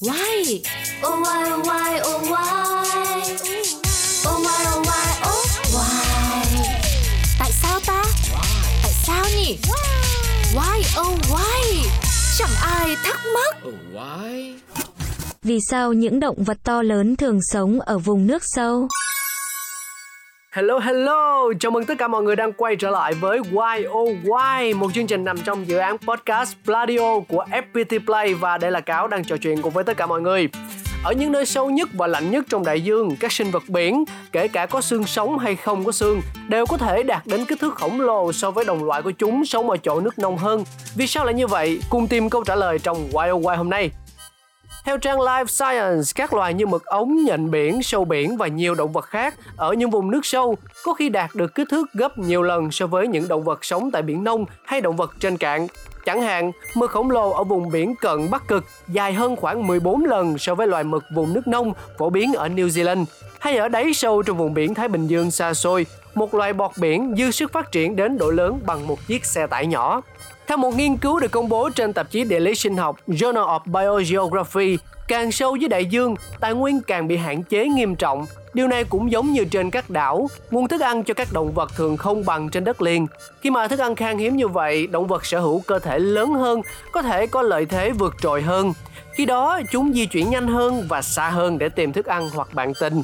Why? Oh why oh why oh why Oh why oh why oh why Tại sao ta? Tại sao nhỉ? Why oh why? Chẳng ai thắc mắc. Oh, why? Vì sao những động vật to lớn thường sống ở vùng nước sâu? Hello hello, chào mừng tất cả mọi người đang quay trở lại với Why Oh Why, một chương trình nằm trong dự án podcast Pladio của FPT Play và đây là Cáo đang trò chuyện cùng với tất cả mọi người. Ở những nơi sâu nhất và lạnh nhất trong đại dương, các sinh vật biển, kể cả có xương sống hay không có xương, đều có thể đạt đến kích thước khổng lồ so với đồng loại của chúng sống ở chỗ nước nông hơn. Vì sao lại như vậy? Cùng tìm câu trả lời trong Why Oh Why hôm nay. Theo trang Life Science, các loài như mực ống, nhện biển, sâu biển và nhiều động vật khác ở những vùng nước sâu có khi đạt được kích thước gấp nhiều lần so với những động vật sống tại biển nông hay động vật trên cạn. Chẳng hạn, mực khổng lồ ở vùng biển cận Bắc Cực dài hơn khoảng 14 lần so với loài mực vùng nước nông phổ biến ở New Zealand. Hay ở đáy sâu trong vùng biển Thái Bình Dương xa xôi, một loài bọt biển dư sức phát triển đến độ lớn bằng một chiếc xe tải nhỏ. Theo một nghiên cứu được công bố trên tạp chí địa lý sinh học Journal of Biogeography, càng sâu dưới đại dương, tài nguyên càng bị hạn chế nghiêm trọng. Điều này cũng giống như trên các đảo, nguồn thức ăn cho các động vật thường không bằng trên đất liền. Khi mà thức ăn khan hiếm như vậy, động vật sở hữu cơ thể lớn hơn, có thể có lợi thế vượt trội hơn. Khi đó, chúng di chuyển nhanh hơn và xa hơn để tìm thức ăn hoặc bạn tình.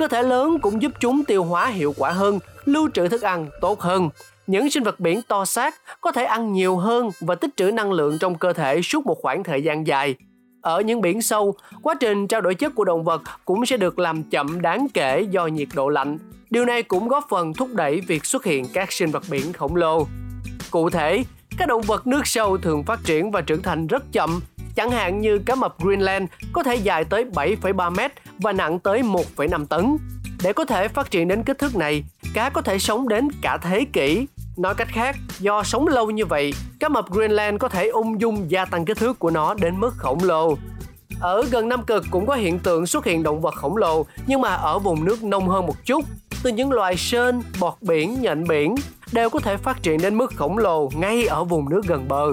Cơ thể lớn cũng giúp chúng tiêu hóa hiệu quả hơn, lưu trữ thức ăn tốt hơn những sinh vật biển to xác có thể ăn nhiều hơn và tích trữ năng lượng trong cơ thể suốt một khoảng thời gian dài. Ở những biển sâu, quá trình trao đổi chất của động vật cũng sẽ được làm chậm đáng kể do nhiệt độ lạnh. Điều này cũng góp phần thúc đẩy việc xuất hiện các sinh vật biển khổng lồ. Cụ thể, các động vật nước sâu thường phát triển và trưởng thành rất chậm, chẳng hạn như cá mập Greenland có thể dài tới 7,3 mét và nặng tới 1,5 tấn. Để có thể phát triển đến kích thước này, cá có thể sống đến cả thế kỷ Nói cách khác, do sống lâu như vậy, cá mập Greenland có thể ung dung gia tăng kích thước của nó đến mức khổng lồ. Ở gần Nam Cực cũng có hiện tượng xuất hiện động vật khổng lồ, nhưng mà ở vùng nước nông hơn một chút. Từ những loài sên, bọt biển, nhện biển đều có thể phát triển đến mức khổng lồ ngay ở vùng nước gần bờ.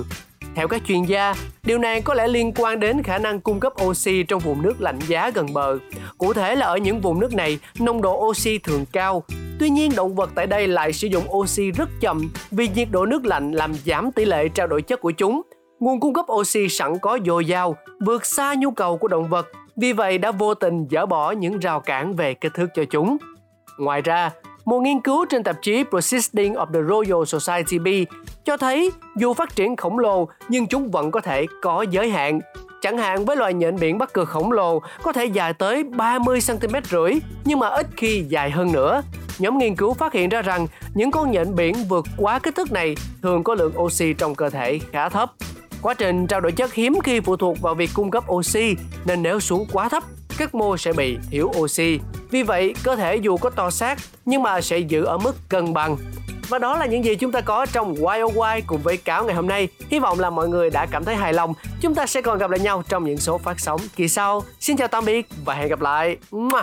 Theo các chuyên gia, điều này có lẽ liên quan đến khả năng cung cấp oxy trong vùng nước lạnh giá gần bờ. Cụ thể là ở những vùng nước này, nồng độ oxy thường cao. Tuy nhiên, động vật tại đây lại sử dụng oxy rất chậm vì nhiệt độ nước lạnh làm giảm tỷ lệ trao đổi chất của chúng. Nguồn cung cấp oxy sẵn có dồi dào, vượt xa nhu cầu của động vật, vì vậy đã vô tình dỡ bỏ những rào cản về kích thước cho chúng. Ngoài ra, một nghiên cứu trên tạp chí Proceedings of the Royal Society B cho thấy dù phát triển khổng lồ nhưng chúng vẫn có thể có giới hạn. Chẳng hạn với loài nhện biển bắt Cực khổng lồ có thể dài tới 30 cm rưỡi nhưng mà ít khi dài hơn nữa. Nhóm nghiên cứu phát hiện ra rằng những con nhện biển vượt quá kích thước này thường có lượng oxy trong cơ thể khá thấp. Quá trình trao đổi chất hiếm khi phụ thuộc vào việc cung cấp oxy nên nếu xuống quá thấp, các mô sẽ bị thiếu oxy. Vì vậy, cơ thể dù có to xác nhưng mà sẽ giữ ở mức cân bằng. Và đó là những gì chúng ta có trong Why Why cùng với cáo ngày hôm nay. Hy vọng là mọi người đã cảm thấy hài lòng. Chúng ta sẽ còn gặp lại nhau trong những số phát sóng kỳ sau. Xin chào tạm biệt và hẹn gặp lại. Oh,